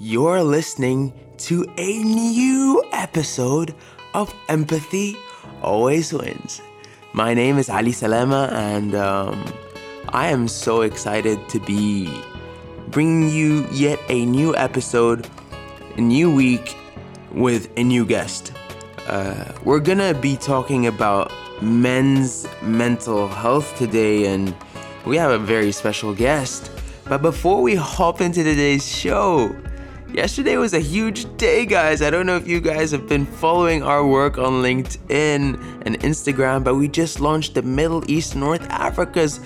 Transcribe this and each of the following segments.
You're listening to a new episode of Empathy Always Wins. My name is Ali Salema, and um, I am so excited to be bringing you yet a new episode, a new week with a new guest. Uh, we're gonna be talking about men's mental health today, and we have a very special guest. But before we hop into today's show, yesterday was a huge day, guys. I don't know if you guys have been following our work on LinkedIn and Instagram, but we just launched the Middle East North Africa's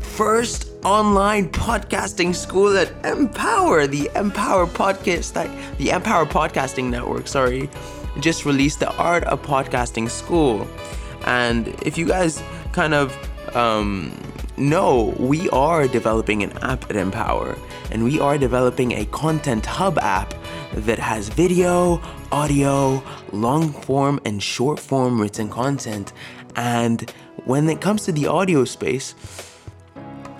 first online podcasting school at EMPWR, the EMPWR podcast, the EMPWR Podcasting Network. Sorry, just released the Art of Podcasting School, and if you guys kind of um, no, we are developing an app at EMPWR, and we are developing a content hub app that has video, audio, long form, and short form written content. And when it comes to the audio space,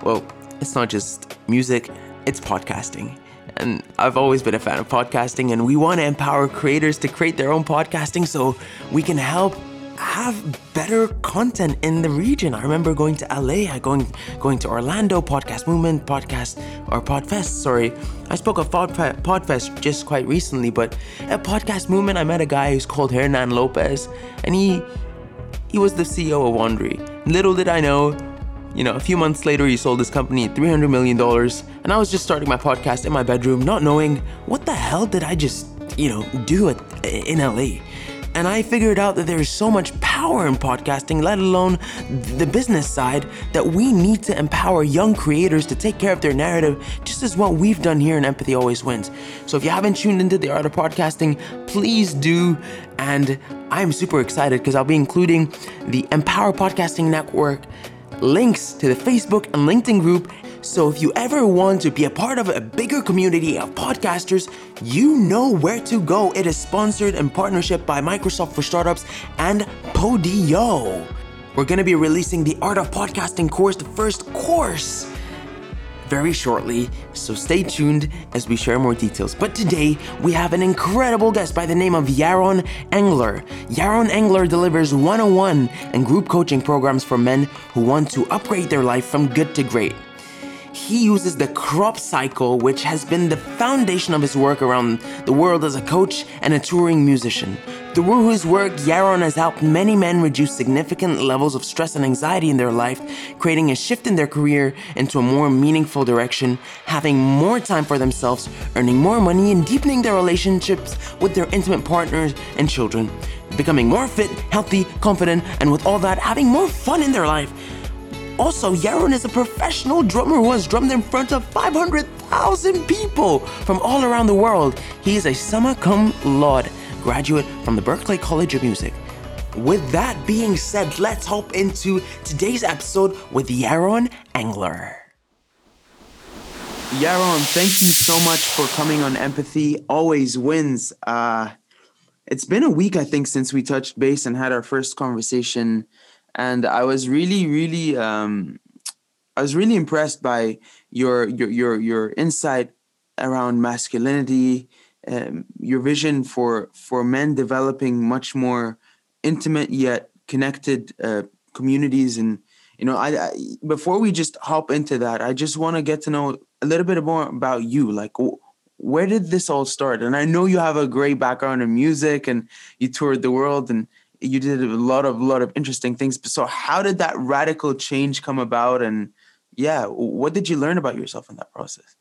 well, it's not just music, it's podcasting. And I've always been a fan of podcasting, and we want to empower creators to create their own podcasting so we can help have better content in the region. I remember going to LA, going going to Orlando, Podcast Movement, Podcast or Podfest. Sorry, I spoke of Podfest just quite recently, but at Podcast Movement, I met a guy who's called Hernan Lopez, and he he was the CEO of Wondery. Little did I know, you know, a few months later, he sold his company at $300 million, and I was just starting my podcast in my bedroom, not knowing what the hell did I just, you know, do at, in LA and I figured out that there's so much power in podcasting, let alone the business side, that we need to empower young creators to take care of their narrative, just as what we've done here in Empathy Always Wins. So if you haven't tuned into the art of podcasting, please do. And I'm super excited because I'll be including the EMPWR Podcasting Network links to the Facebook and LinkedIn group so if you ever want to be a part of a bigger community of podcasters, you know where to go. It is sponsored in partnership by Microsoft for Startups and Podeo. We're going to be releasing the Art of Podcasting course, the first course, very shortly, so stay tuned as we share more details. But today, we have an incredible guest by the name of Yaron Engler. Yaron Engler delivers 101 and group coaching programs for men who want to upgrade their life from good to great he uses the crop cycle, which has been the foundation of his work around the world as a coach and a touring musician. Through his work, Yaron has helped many men reduce significant levels of stress and anxiety in their life, creating a shift in their career into a more meaningful direction, having more time for themselves, earning more money, and deepening their relationships with their intimate partners and children, becoming more fit, healthy, confident, and with all that, having more fun in their life. Also, Yaron is a professional drummer who has drummed in front of 500,000 people from all around the world. He is a summa cum laude graduate from the Berklee College of Music. With that being said, let's hop into today's episode with Yaron Engler. Yaron, thank you so much for coming on Empathy Always Wins. Uh, it's been a week, I think, since we touched base and had our first conversation and I was really, really, um, I was really impressed by your your your your insight around masculinity, um, your vision for for men developing much more intimate yet connected uh, communities, and you know, I, I before we just hop into that, I just want to get to know a little bit more about you, like. Where did this all start? And I know you have a great background in music and you toured the world and you did a lot of lot of interesting things. So how did that radical change come about? And yeah, what did you learn about yourself in that process?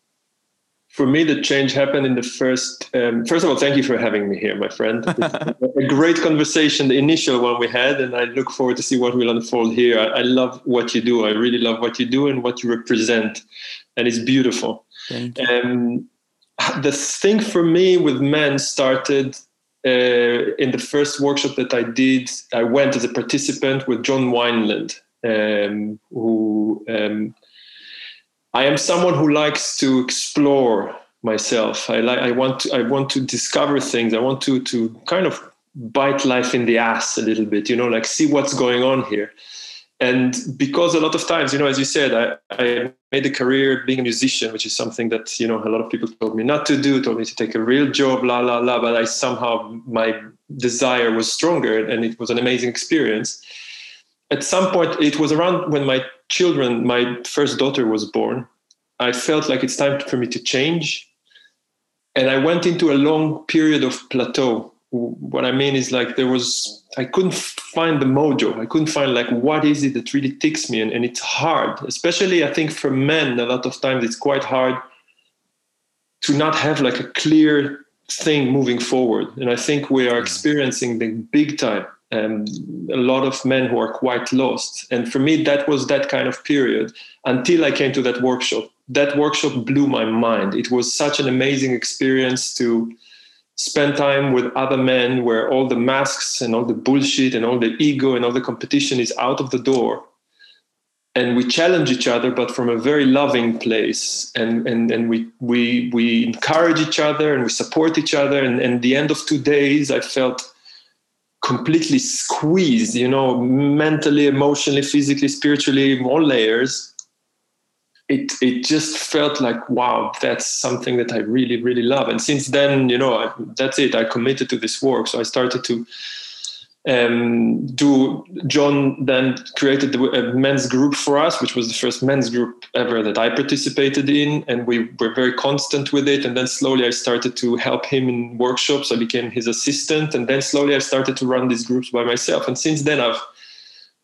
For me, the change happened in the first. Um, first of all, thank you for having me here, my friend. a great conversation, the initial one we had, and I look forward to see what will unfold here. I, I love what you do. I really love what you do and what you represent, and it's beautiful. Thank you. Um, the thing for me with men started uh, in the first workshop that I did, I went as a participant with John Wineland, um, who um, I am someone who likes to explore myself. I like I want to I want to discover things. I want to to kind of bite life in the ass a little bit, you know, like see what's going on here. And because a lot of times, you know, as you said, I, I made a career being a musician, which is something that, you know, a lot of people told me not to do, told me to take a real job, la, la, la. But I somehow, my desire was stronger and it was an amazing experience. At some point, it was around when my children, my first daughter was born. I felt like it's time for me to change. And I went into a long period of plateau what I mean is like there was I couldn't find the mojo. I couldn't find like what is it that really ticks me, and, and it's hard, especially I think for men. A lot of times it's quite hard to not have like a clear thing moving forward, and I think we are experiencing the big time. Um, a lot of men who are quite lost, and for me that was that kind of period until I came to that workshop. That workshop blew my mind. It was such an amazing experience to spend time with other men where all the masks and all the bullshit and all the ego and all the competition is out of the door. And we challenge each other but from a very loving place. And and, and we we we encourage each other and we support each other. And, and the end of two days i felt completely squeezed you know mentally emotionally physically spiritually all layers it it just felt like wow that's something that i really really love. And since then you know I, that's it. I committed to this work. So i started to um, do john then created a men's group for us which was the first men's group ever that i participated in. And we were very constant with it. And then slowly i started to help him in workshops. I became his assistant. And then slowly i started to run these groups by myself. And since then i've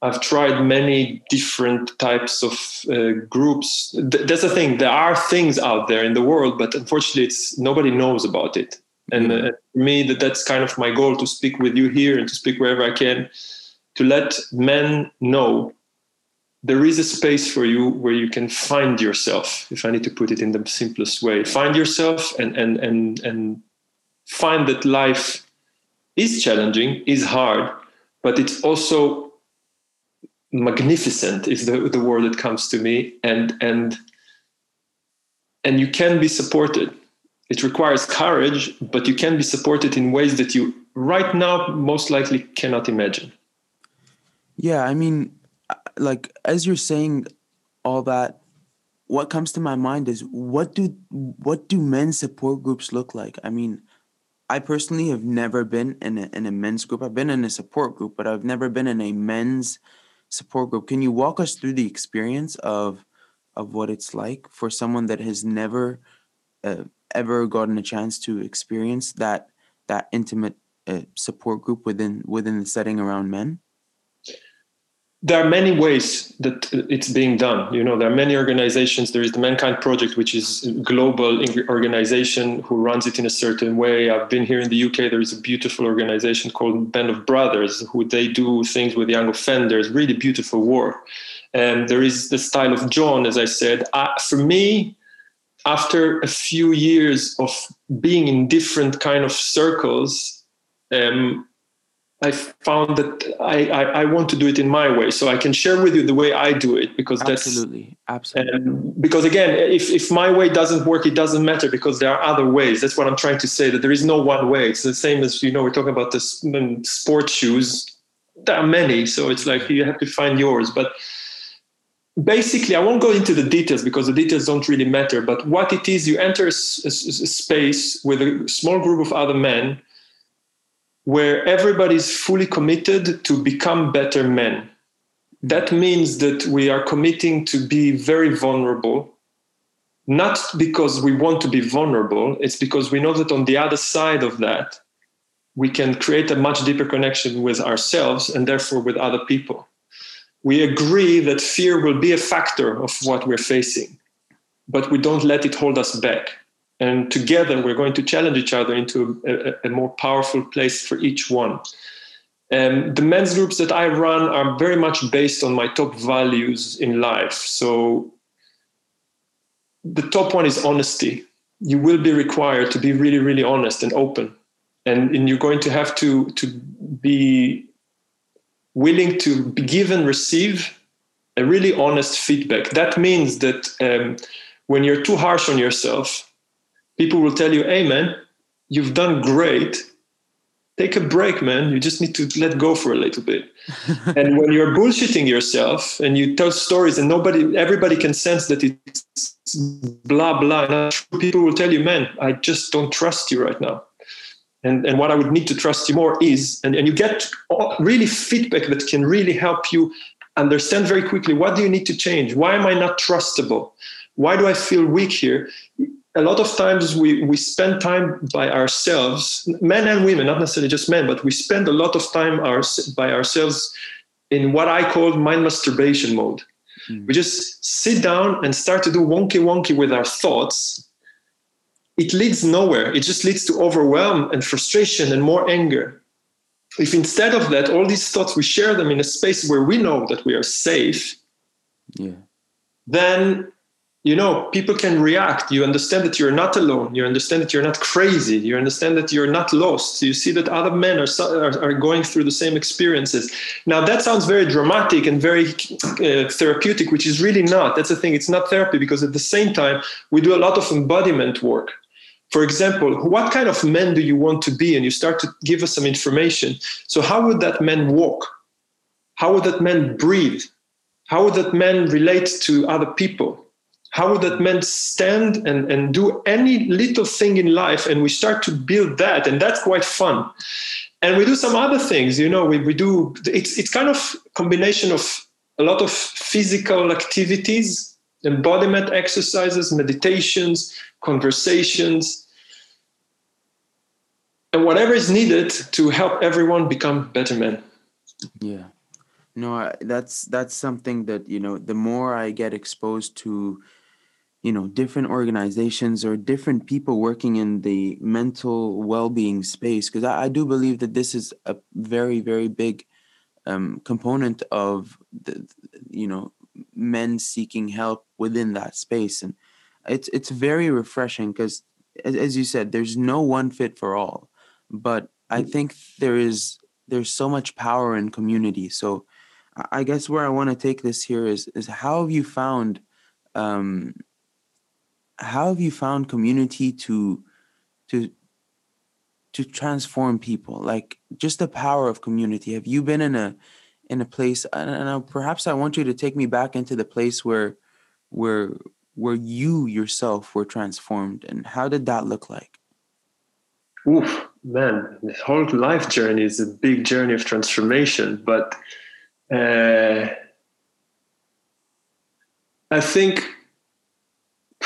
I've tried many different types of uh, groups. Th- that's the thing. There are things out there in the world, but unfortunately, it's nobody knows about it. And uh, for me, that that's kind of my goal to speak with you here and to speak wherever I can, to let men know there is a space for you where you can find yourself. If I need to put it in the simplest way, find yourself and and and and find that life is challenging, is hard, but it's also magnificent is the, the word that comes to me and and and you can be supported. It requires courage but you can be supported in ways that you right now most likely cannot imagine. Yeah i mean like as you're saying all that what comes to my mind is what do what do men's support groups look like? I mean i personally have never been in a, in a men's group. I've been in a support group but i've never been in a men's support group. Can you walk us through the experience of of what it's like for someone that has never uh, ever gotten a chance to experience that that intimate uh, support group within within the setting around men? There are many ways that it's being done. You know, there are many organizations. There is the Mankind Project, which is a global organization who runs it in a certain way. I've been here in the UK. There is a beautiful organization called Band of Brothers, who they do things with young offenders. Really beautiful work. And there is the style of John, as I said. Uh, for me, after a few years of being in different kind of circles, um, I found that I, I, I, want to do it in my way. So I can share with you the way I do it because absolutely, that's absolutely. absolutely. because again, if, if my way doesn't work, it doesn't matter because there are other ways. That's what I'm trying to say. That there is no one way. It's the same as you know we're talking about the sports shoes. There are many, so it's like you have to find yours. But basically, I won't go into the details because the details don't really matter. But what it is, you enter a, a, a space with a small group of other men where everybody is fully committed to become better men. That means that we are committing to be very vulnerable, not because we want to be vulnerable, it's because we know that on the other side of that, we can create a much deeper connection with ourselves and therefore with other people. We agree that fear will be a factor of what we're facing, but we don't let it hold us back and together we're going to challenge each other into a, a, more powerful place for each one. Um, the men's groups that I run are very much based on my top values in life. So the top one is honesty. You will be required to be really, really honest and open, and, and you're going to have to to be willing to give and receive a really honest feedback. That means that um, when you're too harsh on yourself, people will tell you, hey man, you've done great, take a break, man. You just need to let go for a little bit. and when you're bullshitting yourself and you tell stories and nobody, everybody can sense that it's blah, blah, people will tell you, man, I just don't trust you right now. And, and what I would need to trust you more is, and, and you get really feedback that can really help you understand very quickly what do you need to change? Why am I not trustable? Why do I feel weak here? A lot of times we, we spend time by ourselves, men and women, not necessarily just men, but we spend a lot of time our, by ourselves in what I call mind masturbation mode. Mm. We just sit down and start to do wonky wonky with our thoughts. It leads nowhere. It just leads to overwhelm and frustration and more anger. If instead of that, all these thoughts, we share them in a space where we know that we are safe, yeah. then you know people can react. You understand that you're not alone. You understand that you're not crazy. You understand that you're not lost. You see that other men are, are, are going through the same experiences. Now that sounds very dramatic and very uh, therapeutic which is really not. That's the thing. It's not therapy because at the same time we do a lot of embodiment work. For example what kind of men do you want to be? And you start to give us some information. So how would that man walk? How would that man breathe? How would that man relate to other people how would that man stand and, and do any little thing in life? And we start to build that and that's quite fun. And we do some other things you know we, we do it's, it's kind of combination of a lot of physical activities embodiment exercises meditations conversations. And whatever is needed to help everyone become better men. Yeah. No that's that's something that you know the more i get exposed to you know different organizations or different people working in the mental well-being space because I, I, do believe that this is a very very big um, component of the you know men seeking help within that space. And it's it's very refreshing because as, as you said there's no one fit for all. But i mm. think there is there's so much power in community. So i guess where i want to take this here is is how have you found um, how have you found community to to to transform people? Like just the power of community. Have you been in a in a place and perhaps i want you to take me back into the place where where where you yourself were transformed and how did that look like? Oof, man the whole life journey is a big journey of transformation but uh, i think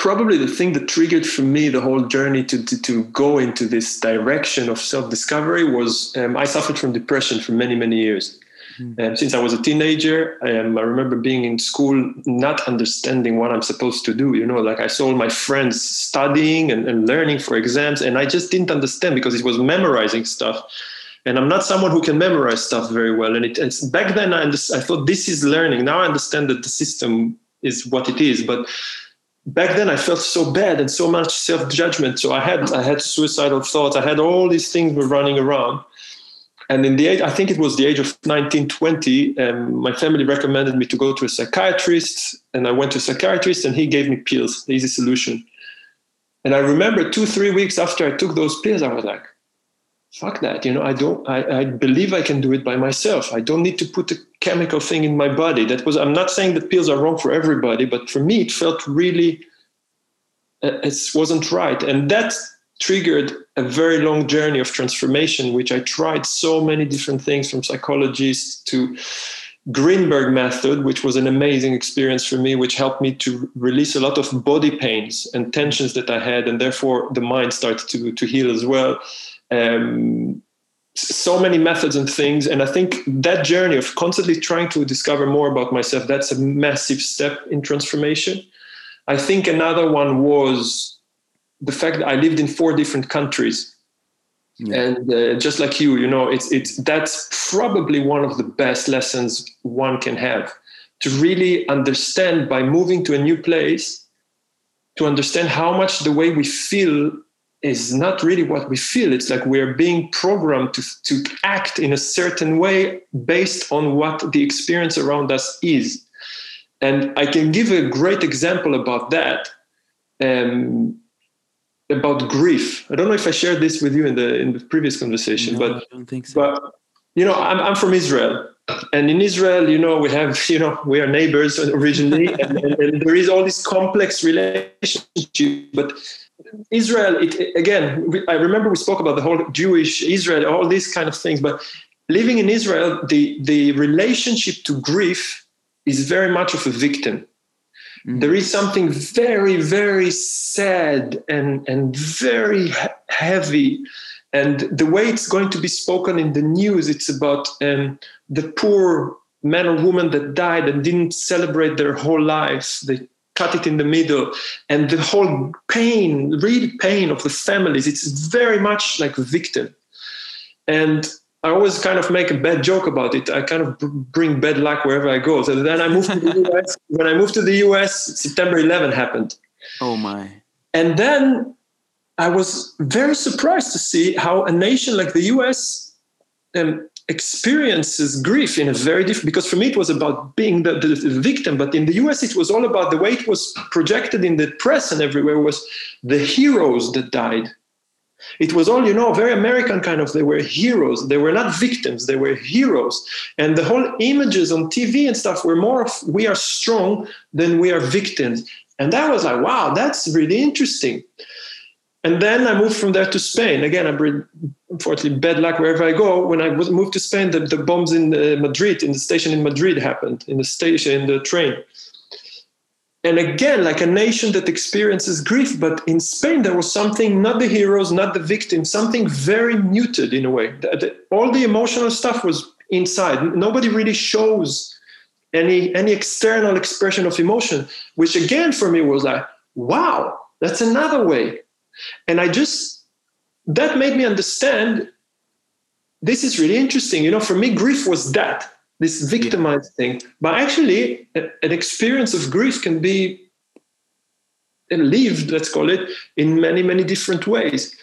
probably the thing that triggered for me the whole journey to, to, to go into this direction of self-discovery was um, i suffered from depression for many many years. Mm. since i was a teenager um, i remember being in school not understanding what i'm supposed to do you know like i saw all my friends studying and, and learning for exams and i just didn't understand because it was memorizing stuff. And i'm not someone who can memorize stuff very well and it, it's back then I, I thought this is learning. Now i understand that the system is what it is but back then I felt so bad and so much self-judgment. So I had I had suicidal thoughts. I had all these things were running around. And in the age, I think it was the age of 19, 20, um, my family recommended me to go to a psychiatrist. And I went to a psychiatrist and he gave me pills, the easy solution. And I remember two, three weeks after I took those pills, I was like, fuck that. You know, I don't, I, I believe I can do it by myself. I don't need to put a chemical thing in my body. That was, I'm not saying that pills are wrong for everybody, but for me, it felt really, uh, it wasn't right. And that triggered a very long journey of transformation, which I tried so many different things from psychologists to Grinberg method, which was an amazing experience for me, which helped me to release a lot of body pains and tensions that I had, and therefore the mind started to, to heal as well um, so many methods and things. And i think that journey of constantly trying to discover more about myself that's a massive step in transformation. I think another one was the fact that i lived in four different countries. Yeah. and uh, just like you you know it's it's that's probably one of the best lessons one can have. To really understand by moving to a new place to understand how much the way we feel is not really what we feel. It's like we're being programmed to, to act in a certain way based on what the experience around us is. And I can give a great example about that. Um, about grief. I don't know if I shared this with you in the in the previous conversation, No, but I don't think so. but you know, I'm I'm from Israel, and in Israel, you know, we have you know we are neighbors originally, and, and, and there is all this complex relationship. But Israel, it, again, I remember we spoke about the whole Jewish Israel, all these kind of things. But living in Israel, the the relationship to grief is very much of a victim Mm. there is something very very sad and and very heavy and the way it's going to be spoken in the news it's about um, the poor man or woman that died and didn't celebrate their whole lives they cut it in the middle and the whole pain real pain of the families it's very much like a victim and I always kind of make a bad joke about it. I kind of bring bad luck wherever I go. So then I moved to the US. When I moved to the US, September 11 happened. oh my. And then I was very surprised to see how a nation like the US um, experiences grief in a very different because for me it was about being the, the, victim but in the us it was all about the way it was projected in the press and everywhere was the heroes that died. It was all you know very american kind of they were heroes. They were not victims they were heroes. And the whole images on tv and stuff were more of we are strong than we are victims. And that was like wow that's really interesting and then I moved from there to Spain. Again, I bring, unfortunately, bad luck wherever I go. When I moved to Spain, the, the bombs in uh, Madrid, in the station in Madrid, happened in the station, in the train. And again, like a nation that experiences grief, but in Spain, there was something, not the heroes, not the victims, something very muted in a way. The- the- all the emotional stuff was inside. Nobody really shows any any external expression of emotion, which again for me was like, wow, that's another way and i just that made me understand this is really interesting. You know for me grief was that this victimized thing. But actually a- an experience of grief can be lived let's call it in many many different ways.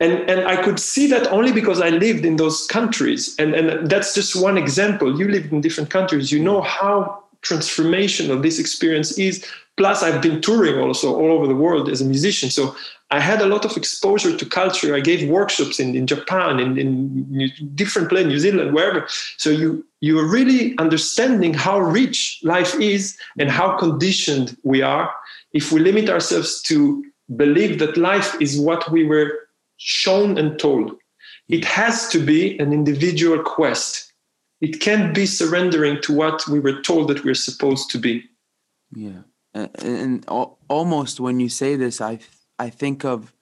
And and i could see that only because i lived in those countries. And and that's just one example. You lived in different countries. You know how transformational this experience is plus i've been touring also all over the world as a musician so i had a lot of exposure to culture. I gave workshops in, in japan in, in different places new zealand wherever. So you you are really understanding how rich life is and how conditioned we are. If we limit ourselves to believe that life is what we were shown and told it has to be an individual quest. It can't be surrendering to what we were told that we're supposed to be. Yeah, and, almost when you say this, I I think of,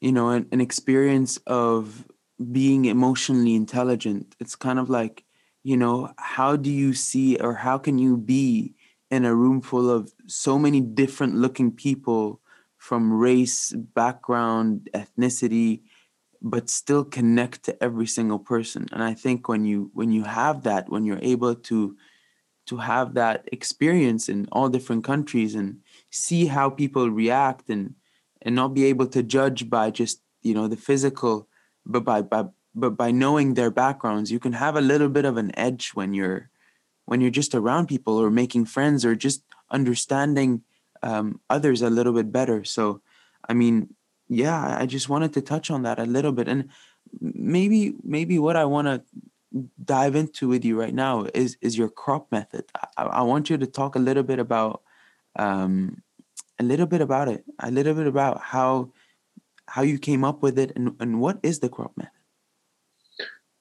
you know, an, an experience of being emotionally intelligent. It's kind of like, you know, how do you see or how can you be in a room full of so many different looking people from race, background, ethnicity, but still connect to every single person. And I think when you when you have that, when you're able to to have that experience in all different countries and see how people react and and not be able to judge by just you know the physical but by by but by knowing their backgrounds. You can have a little bit of an edge when you're when you're just around people or making friends or just understanding um, others a little bit better. So i mean yeah I- just wanted to touch on that a little bit. And maybe maybe what i want to dive into with you right now is is your crop method. I, I want you to talk a little bit about um, a little bit about it, a little bit about how how you came up with it, and, and what is the crop method.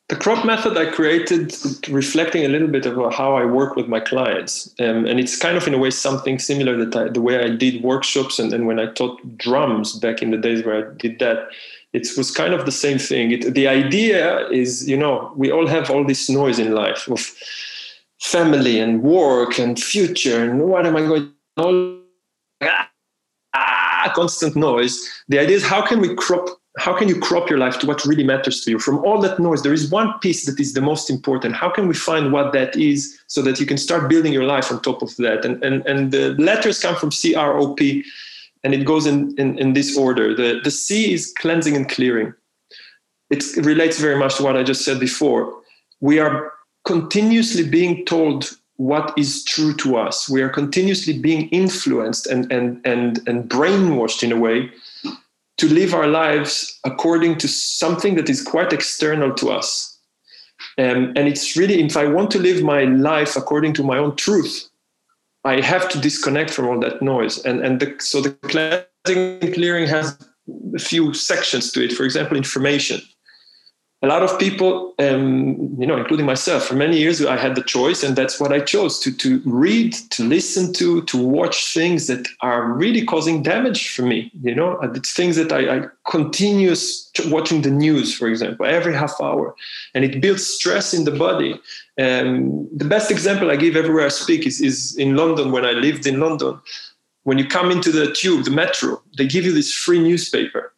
The crop method I created reflecting a little bit of how I work with my clients. Um, and it's kind of in a way something similar that I, the way I did workshops and, and when I taught drums back in the days where I did that, it was kind of the same thing. It, the idea is, you know, we all have all this noise in life of family and work and future and what am I going all ah, constant noise. The idea is how can we crop how can you crop your life to what really matters to you? From all that noise there is one piece that is the most important. How can we find what that is so that you can start building your life on top of that? And and, and the letters come from crop and it goes in, in, in this order. The, the c is cleansing and clearing. It relates very much to what i just said before. We are continuously being told what is true to us. We are continuously being influenced and and and, and brainwashed in a way to live our lives according to something that is quite external to us. Um, and it's really, if I want to live my life according to my own truth, I have to disconnect from all that noise. And, and the, so the cleansing and clearing has a few sections to it. For example, information a lot of people, um, you know, including myself, for many years I had the choice, and that's what I chose to to read, to listen to, to watch things that are really causing damage for me. You know, it's things that I, I continuous watching the news, for example, every half hour, and it builds stress in the body. Um, the best example I give everywhere I speak is, is in London when I lived in London. When you come into the tube, the metro, they give you this free newspaper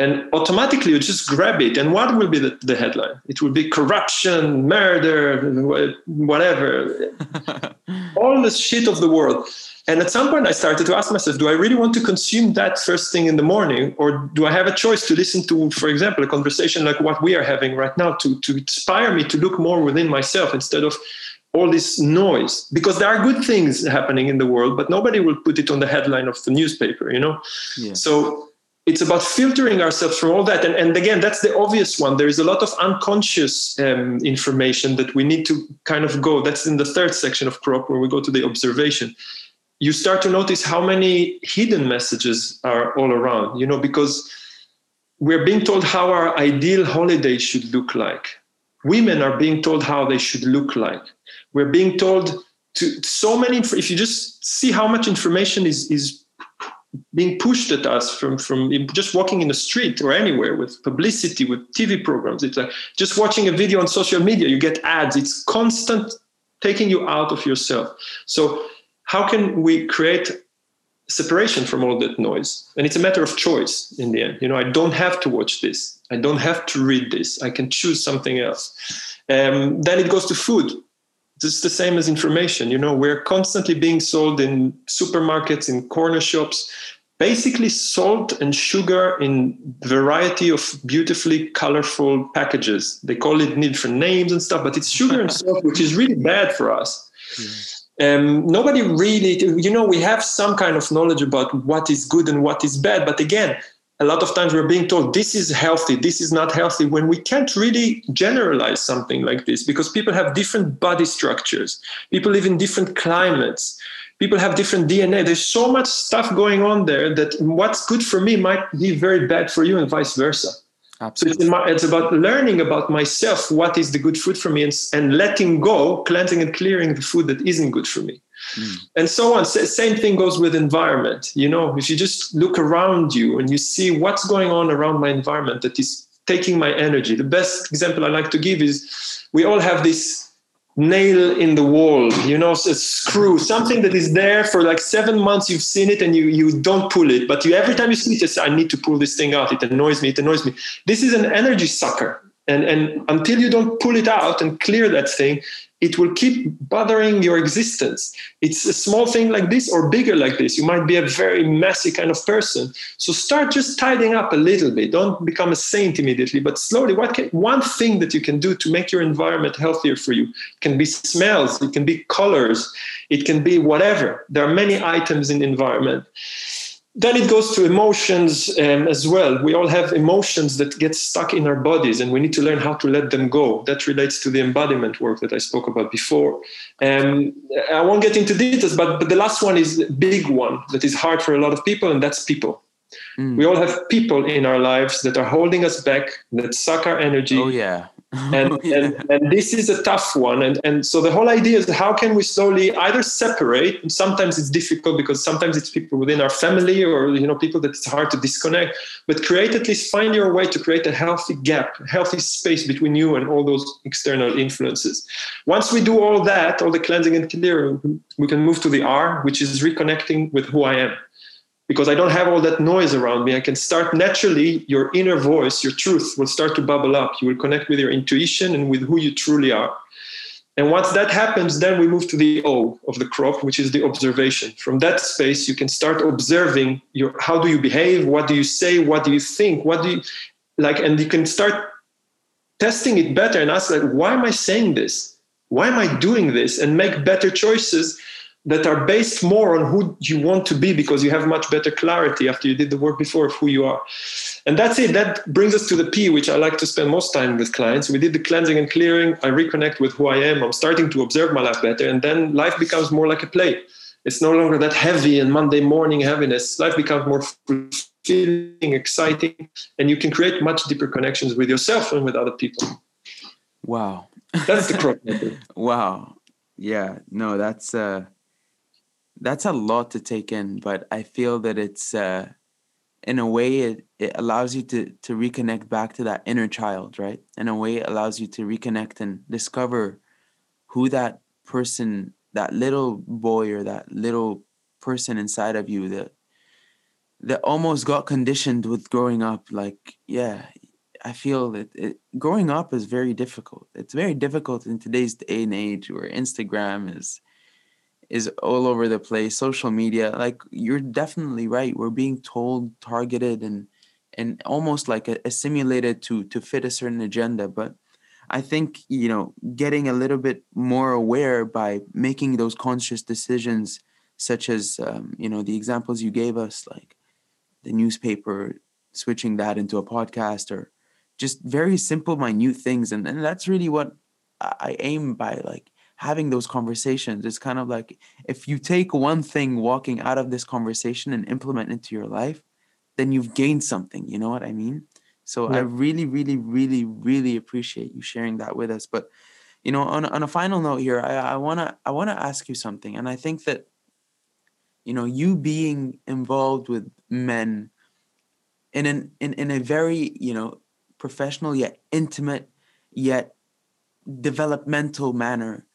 and automatically you just grab it. And what will be the, the headline? It will be corruption murder whatever. All the shit of the world. And at some point i started to ask myself do i really want to consume that first thing in the morning? Or do i have a choice to listen to for example a conversation like what we are having right now to, to inspire me to look more within myself instead of all this noise? Because there are good things happening in the world but nobody will put it on the headline of the newspaper you know? Yeah. so it's about filtering ourselves from all that. And, and again that's the obvious one. There is a lot of unconscious um, information that we need to kind of go that's in the third section of crop where we go to the observation. You start to notice how many hidden messages are all around you know because we're being told how our ideal holiday should look like. Women are being told how they should look like. We're being told to so many if you just see how much information is is being pushed at us from from just walking in the street or anywhere with publicity with tv programs. It's like just watching a video on social media you get ads. It's constant taking you out of yourself. So how can we create separation from all that noise? And it's a matter of choice in the end. You know i don't have to watch this. I don't have to read this. I can choose something else. Um, then it goes to food it's the same as information. You know, we're constantly being sold in supermarkets, in corner shops, basically salt and sugar in variety of beautifully colorful packages. They call it different names and stuff, but it's sugar and salt, which is really bad for us. Um, nobody really, you know, we have some kind of knowledge about what is good and what is bad, but again, a lot of times we're being told this is healthy, this is not healthy, when we can't really generalize something like this because people have different body structures, people live in different climates, people have different DNA. There's so much stuff going on there that what's good for me might be very bad for you, and vice versa. Absolutely. So it's, it's, about learning about myself, what is the good food for me, and, and letting go, cleansing and clearing the food that isn't good for me. Mm. And so on. Same thing goes with environment. You know, if you just look around you and you see what's going on around my environment that is taking my energy. The best example I like to give is we all have this nail in the wall you know a screw something that is there for like seven months you've seen it and you you don't pull it but you every time you see it you say i need to pull this thing out it annoys me it annoys me this is an energy sucker and and until you don't pull it out and clear that thing it will keep bothering your existence. It's a small thing like this or bigger like this. You might be a very messy kind of person. So start just tidying up a little bit. Don't become a saint immediately, but slowly. What can, one thing that you can do to make your environment healthier for you it can be smells, it can be colors, it can be whatever. There are many items in the environment then it goes to emotions um, as well. We all have emotions that get stuck in our bodies, and we need to learn how to let them go. That relates to the embodiment work that I spoke about before. Um, I won't get into details, but, but the last one is a big one that is hard for a lot of people, and that's people. Mm. We all have people in our lives that are holding us back, that suck our energy. Oh, yeah. And, yeah. and, and this is a tough one. And and so the whole idea is how can we slowly either separate sometimes it's difficult because sometimes it's people within our family or you know people that it's hard to disconnect but create at least find your way to create a healthy gap healthy space between you and all those external influences. Once we do all that all the cleansing and clearing we can move to the r which is reconnecting with who i am because I don't have all that noise around me. I can start naturally, your inner voice, your truth will start to bubble up. You will connect with your intuition and with who you truly are. And once that happens, then we move to the O of the crop, which is the observation. From that space, you can start observing your how do you behave, what do you say, what do you think, what do you like, and you can start testing it better and ask like, why am I saying this? Why am I doing this? And make better choices that are based more on who you want to be because you have much better clarity after you did the work before of who you are. And that's it. That brings us to the P, which I like to spend most time with clients. We did the cleansing and clearing. I reconnect with who I am. I'm starting to observe my life better. And then life becomes more like a play. It's no longer that heavy and Monday morning heaviness. Life becomes more fulfilling, exciting, and you can create much deeper connections with yourself and with other people. Wow. That's the crop wow. Yeah. No, that's uh that's a lot to take in, but I feel that it's uh, in a way it, it allows you to to reconnect back to that inner child, right? In a way, it allows you to reconnect and discover who that person, that little boy or that little person inside of you that that almost got conditioned with growing up. Like, yeah, I feel that it, growing up is very difficult. It's very difficult in today's day and age where Instagram is is all over the place social media like you're definitely right. We're being told targeted and and almost like assimilated to to fit a certain agenda. But i think you know getting a little bit more aware by making those conscious decisions such as um, you know the examples you gave us like the newspaper switching that into a podcast or just very simple minute things. And, and that's really what i aim by like having those conversations. It's kind of like if you take one thing walking out of this conversation and implement into your life, then you've gained something. You know what I mean? So yeah. I really, really, really, really appreciate you sharing that with us. But you know, on on a final note here, I, I wanna I wanna ask you something, and I think that you know you being involved with men in an in, in a very you know professional yet intimate yet developmental manner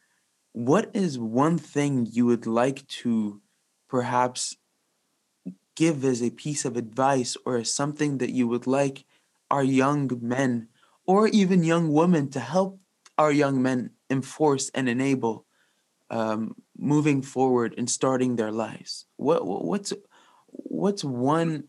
what is one thing you would like to perhaps give as a piece of advice or something that you would like our young men or even young women to help our young men enforce and enable um, moving forward and starting their lives? What what's what's one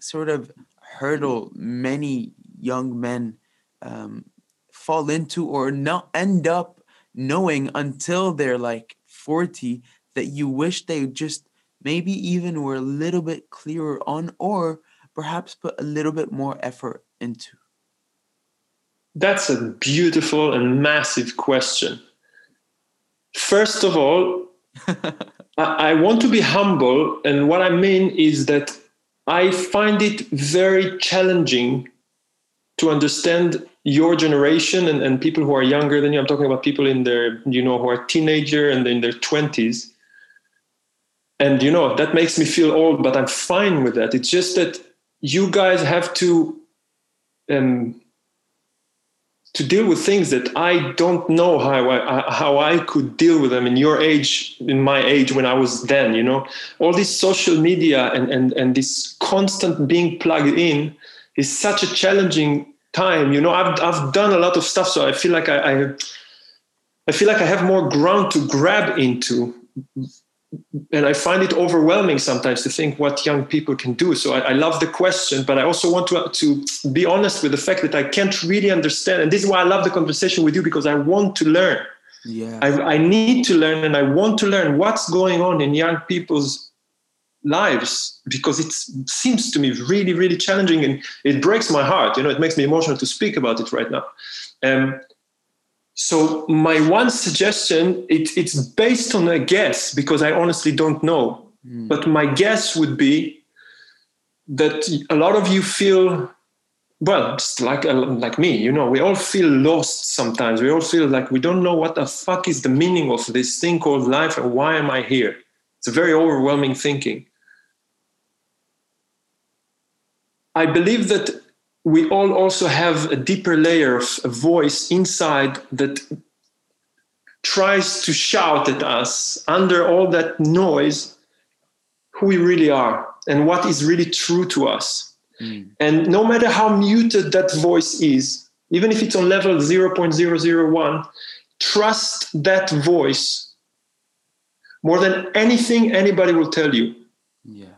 sort of hurdle many young men um, fall into or not end up knowing until they're like 40 that you wish they just maybe even were a little bit clearer on or perhaps put a little bit more effort into? That's a beautiful and massive question. First of all, I want to be humble, and what I mean is that I find it very challenging to understand your generation and, and people who are younger than you. I'm talking about people in their you know who are teenager and in their 20s and you know that makes me feel old but i'm fine with that. It's just that you guys have to um, to deal with things that I don't know how I, how I could deal with them in your age, in my age when I was then, you know, all this social media and, and, and this constant being plugged in is such a challenging time you know i've, I've done a lot of stuff so i feel like I, I i feel like i have more ground to grab into and I find it overwhelming sometimes to think what young people can do. So I, I, love the question, but I also want to to be honest with the fact that I can't really understand. And this is why I love the conversation with you because I want to learn. Yeah, I, I need to learn, and I want to learn what's going on in young people's lives because it seems to me really really challenging and it breaks my heart. You know it makes me emotional to speak about it right now. Um, so my one suggestion it, it's based on a guess because i honestly don't know. Mm. but my guess would be that a lot of you feel well just like uh, like me you know we all feel lost sometimes. We all feel like we don't know what the fuck is the meaning of this thing called life and why am i here? It's a very overwhelming thinking I believe that we all also have a deeper layer of a voice inside that tries to shout at us under all that noise who we really are and what is really true to us. Mm. And no matter how muted that voice is, even if it's on level 0.001, trust that voice more than anything anybody will tell you. Yeah.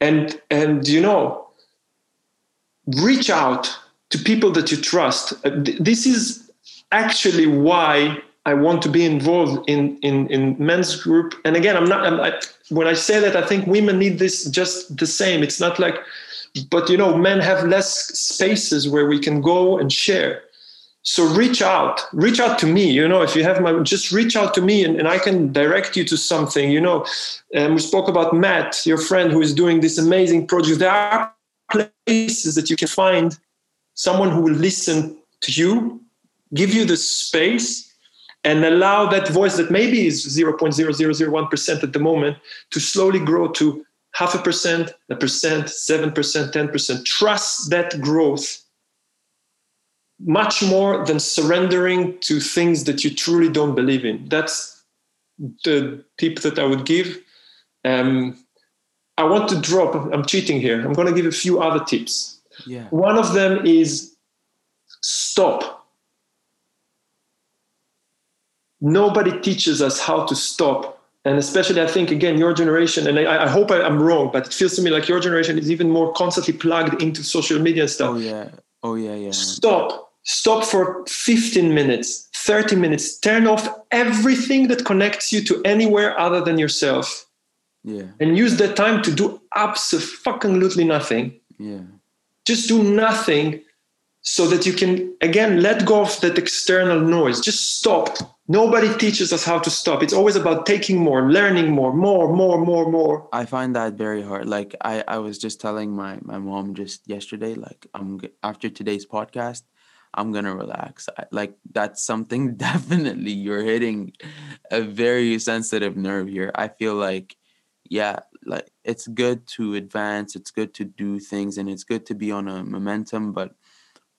And and you know, reach out to people that you trust. Uh, this is actually why I want to be involved in in in men's group. And again, I'm not. I'm, I, when I say that, I think women need this just the same. It's not like, but you know, men have less spaces where we can go and share. So reach out, reach out to me. You know, if you have my, just reach out to me, and, and I can direct you to something. You know, and we spoke about Matt, your friend, who is doing this amazing project. There are places that you can find someone who will listen to you, give you the space and allow that voice that maybe is 0.0001% at the moment to slowly grow to half a percent, a percent, 7%, 10%. Trust that growth much more than surrendering to things that you truly don't believe in. That's the tip that I would give. Um, I want to drop, I'm cheating here. I'm going to give a few other tips. Yeah. One of them is stop. Nobody teaches us how to stop and especially i think again your generation and i, I hope I, am wrong but it feels to me like your generation is even more constantly plugged into social media and stuff. Oh yeah. Oh yeah yeah. Stop. Stop for 15 minutes 30 minutes. Turn off everything that connects you to anywhere other than yourself yeah. And use that time to do absolutely nothing. Yeah. Just do nothing so that you can again let go of that external noise. Just stop. Nobody teaches us how to stop. It's always about taking more learning more more more more more. I find that very hard. Like i i was just telling my my mom just yesterday like i'm after today's podcast i'm gonna relax. I, like that's something definitely you're hitting a very sensitive nerve here. I feel like yeah like it's good to advance it's good to do things and it's good to be on a momentum but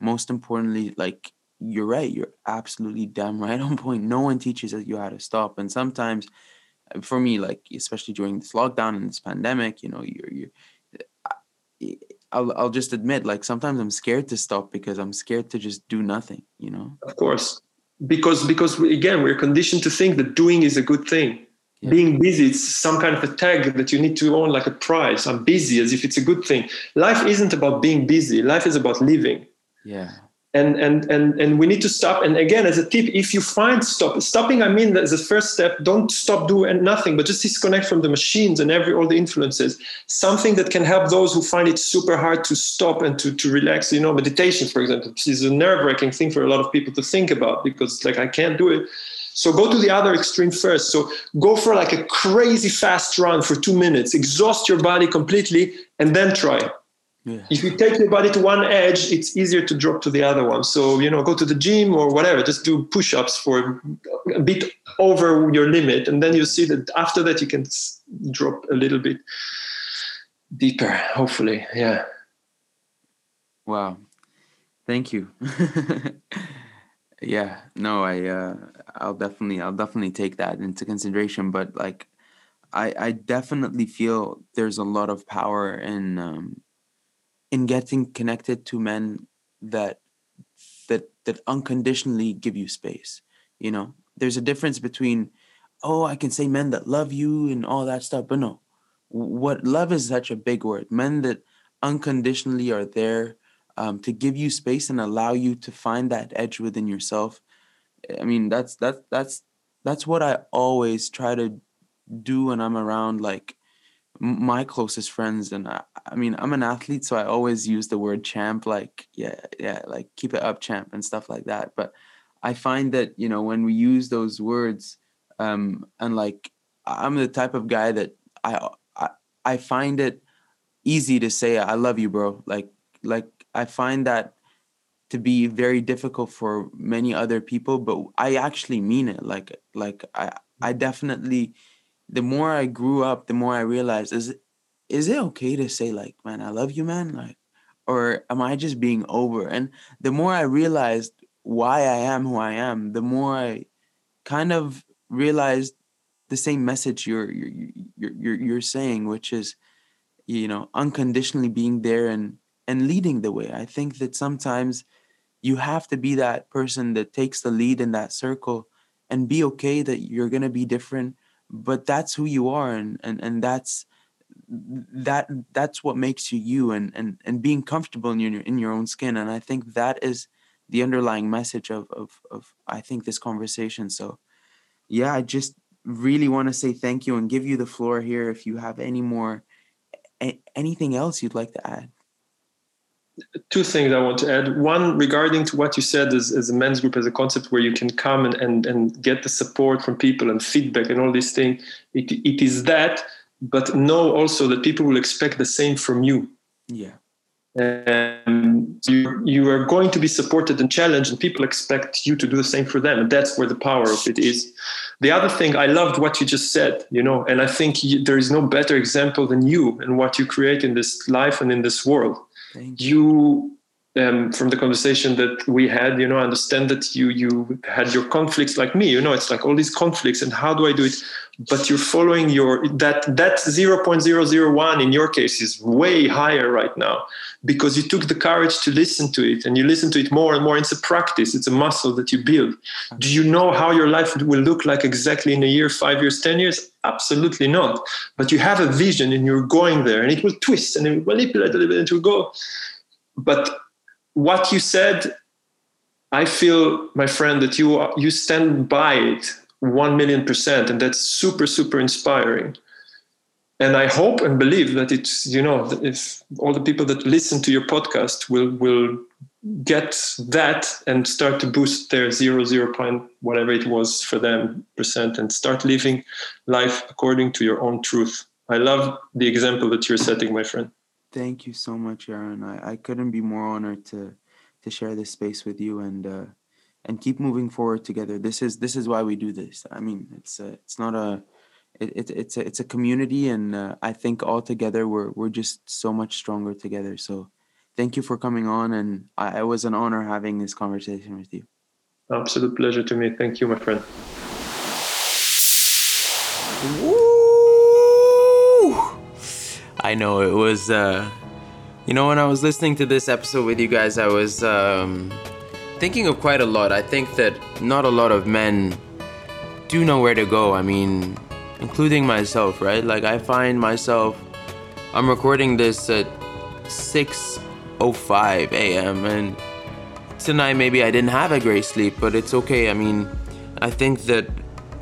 most importantly, like you're right, you're absolutely damn right on point. No one teaches you how to stop. And sometimes uh, for me, like especially during this lockdown and this pandemic, you know, you're you I'll I'll just admit, like sometimes I'm scared to stop because I'm scared to just do nothing, you know? Of course. Because because again, we're conditioned to think that doing is a good thing. Yeah. Being busy, it's some kind of a tag that you need to own like a prize. I'm busy as if it's a good thing. Life isn't about being busy. Life is about living yeah and and and and we need to stop and again as a tip if you find stop stopping i mean as a first step don't stop doing nothing but just disconnect from the machines and every all the influences something that can help those who find it super hard to stop and to to relax you know meditation for example is a nerve-wracking thing for a lot of people to think about because like i can't do it so go to the other extreme first so go for like a crazy fast run for two minutes exhaust your body completely and then try yeah. If you take your body to one edge, it's easier to drop to the other one. So, you know, go to the gym or whatever, just do push ups for a bit over your limit. And then you see that after that, you can drop a little bit deeper, hopefully. Yeah. Wow. Thank you. yeah. No, I, uh, I'll definitely, I'll definitely take that into consideration. But like, I, I definitely feel there's a lot of power in, um, in getting connected to men that that that unconditionally give you space you know there's a difference between oh i can say men that love you and all that stuff but no what love is such a big word men that unconditionally are there um, to give you space and allow you to find that edge within yourself i mean that's that's that's that's what i always try to do when i'm around like my closest friends and I, I mean i'm an athlete so i always use the word champ like yeah yeah like keep it up champ and stuff like that but i find that you know when we use those words um and like i'm the type of guy that i i, I find it easy to say i love you bro like like i find that to be very difficult for many other people but i actually mean it like like i i definitely the more I grew up, the more I realized is is it okay to say like, man, I love you, man? Like, or am I just being over? And the more I realized why I am who I am, the more I kind of realized the same message you're you're you're you're, you're saying, which is, you know, unconditionally being there and and leading the way. I think that sometimes you have to be that person that takes the lead in that circle and be okay that you're gonna be different but that's who you are and and, and that's that that's what makes you you and and and being comfortable in your in your own skin and i think that is the underlying message of of of I think this conversation. So yeah, I just really want to say thank you and give you the floor here if you have any more anything else you'd like to add two things I want to add. One, regarding to what you said as, as a men's group, as a concept where you can come and, and, and get the support from people and feedback and all these things. It, it is that, but know also that people will expect the same from you. Yeah. And you, you are going to be supported and challenged, and people expect you to do the same for them. And that's where the power of it is. The other thing, I loved what you just said, you know, and I think you, there is no better example than you and what you create in this life and in this world you um, from the conversation that we had, you know, I understand that you you had your conflicts like me. You know, it's like all these conflicts, and how do I do it? But you're following your that that zero point zero zero one in your case is way higher right now because you took the courage to listen to it, and you listen to it more and more. It's a practice. It's a muscle that you build. Do you know how your life will look like exactly in a year, five years, ten years? Absolutely not. But you have a vision, and you're going there, and it will twist and it will manipulate a little bit, and it will go. But what you said, I feel, my friend, that you you stand by it one million percent, and that's super super inspiring. And I hope and believe that it's you know if all the people that listen to your podcast will will get that and start to boost their zero zero point whatever it was for them percent and start living life according to your own truth. I love the example that you're setting, my friend. Thank you so much, Yaron. I, I couldn't be more honored to to share this space with you and uh, and keep moving forward together. This is this is why we do this. I mean, it's a, it's not a it, it it's a, it's a community, and uh, I think all together we're we're just so much stronger together. So, thank you for coming on, and I, it was an honor having this conversation with you. Absolute pleasure to me. Thank you, my friend. I know it was, uh, you know, when I was listening to this episode with you guys, I was um, thinking of quite a lot. I think that not a lot of men do know where to go. I mean, including myself, right? Like, I find myself, I'm recording this at 6.05 a.m. and tonight maybe I didn't have a great sleep, but it's okay. I mean, I think that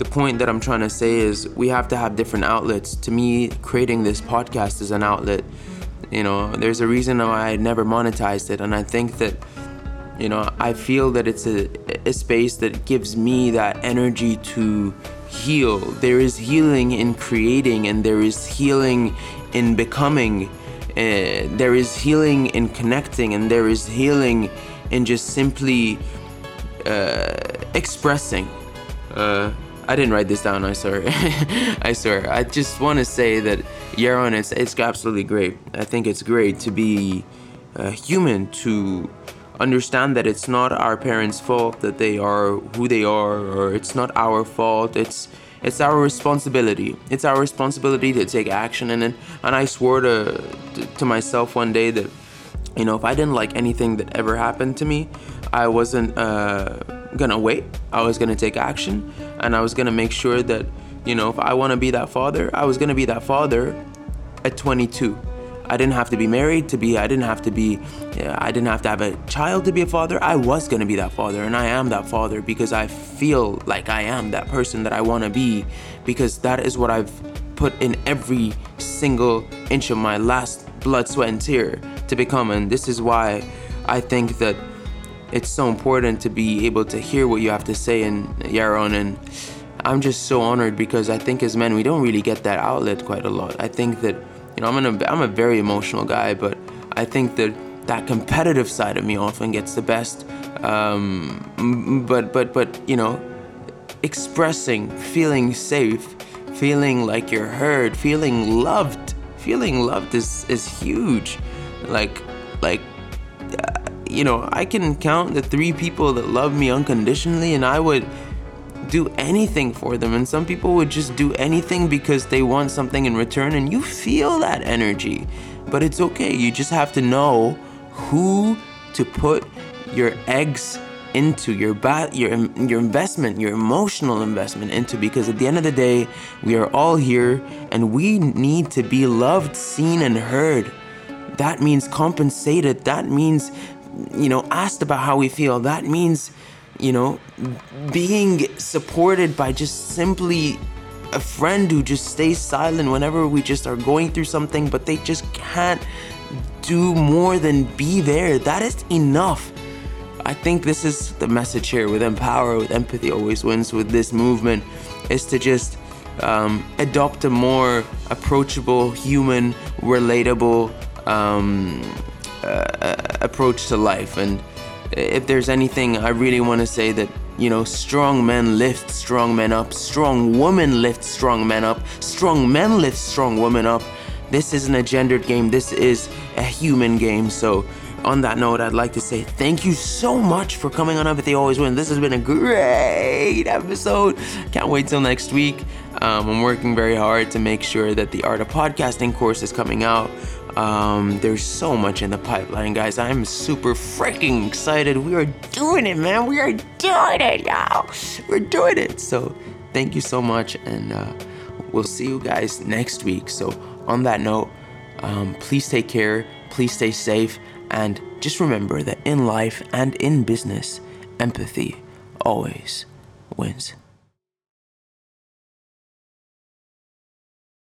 the point that I'm trying to say is we have to have different outlets. To me, creating this podcast is an outlet. You know, there's a reason why I never monetized it, and I think that, you know, I feel that it's a, a space that gives me that energy to heal. There is healing in creating, and there is healing in becoming. Uh, there is healing in connecting, and there is healing in just simply uh, expressing. Uh, I didn't write this down. I swear. I swear. I just want to say that Yaron, it's it's absolutely great. I think it's great to be uh, human to understand that it's not our parents' fault that they are who they are, or it's not our fault. It's it's our responsibility. It's our responsibility to take action. And then, and I swore to, to to myself one day that you know if I didn't like anything that ever happened to me, I wasn't. Uh, gonna wait. I was gonna take action and I was gonna make sure that, you know, if I wanna be that father, I was gonna be that father at 22. I didn't have to be married to be, I didn't have to be, I didn't have to have a child to be a father. I was gonna be that father and I am that father because I feel like I am that person that I wanna be because that is what I've put in every single inch of my last blood, sweat, and tear to become. And this is why I think that it's so important to be able to hear what you have to say in Yaron and I'm just so honored because I think as men we don't really get that outlet quite a lot. I think that you know I'm an, I'm a very emotional guy, but I think that that competitive side of me often gets the best. Um, but but but you know, expressing, feeling safe, feeling like you're heard, feeling loved, feeling loved is is huge. Like like you know, I can count the three people that love me unconditionally, and I would do anything for them. And some people would just do anything because they want something in return, and you feel that energy. But it's okay, you just have to know who to put your eggs into your ba- your your investment, your emotional investment into because at the end of the day, we are all here and we need to be loved, seen and heard. That means compensated. That means you know, asked about how we feel, that means, you know, being supported by just simply a friend who just stays silent whenever we just are going through something, but they just can't do more than be there. That is enough. I think this is the message here with EMPWR, with Empathy Always Wins, with this movement, is to just um, adopt a more approachable, human, relatable um, uh, approach to life. And if there's anything I really want to say that you know, strong men lift strong men up, strong women lift strong men up, strong men lift strong women up. This isn't a gendered game, this is a human game. So, on that note, I'd like to say thank you so much for coming on Empathy Always Win. This has been a great episode. Can't wait till next week. Um, I'm working very hard to make sure that the Art of Podcasting course is coming out. Um, there's so much in the pipeline, guys. I'm super freaking excited. We are doing it, man. We are doing it, y'all. We're doing it. So, thank you so much, and uh, we'll see you guys next week. So, on that note, um, please take care, please stay safe, and just remember that in life and in business, empathy always wins.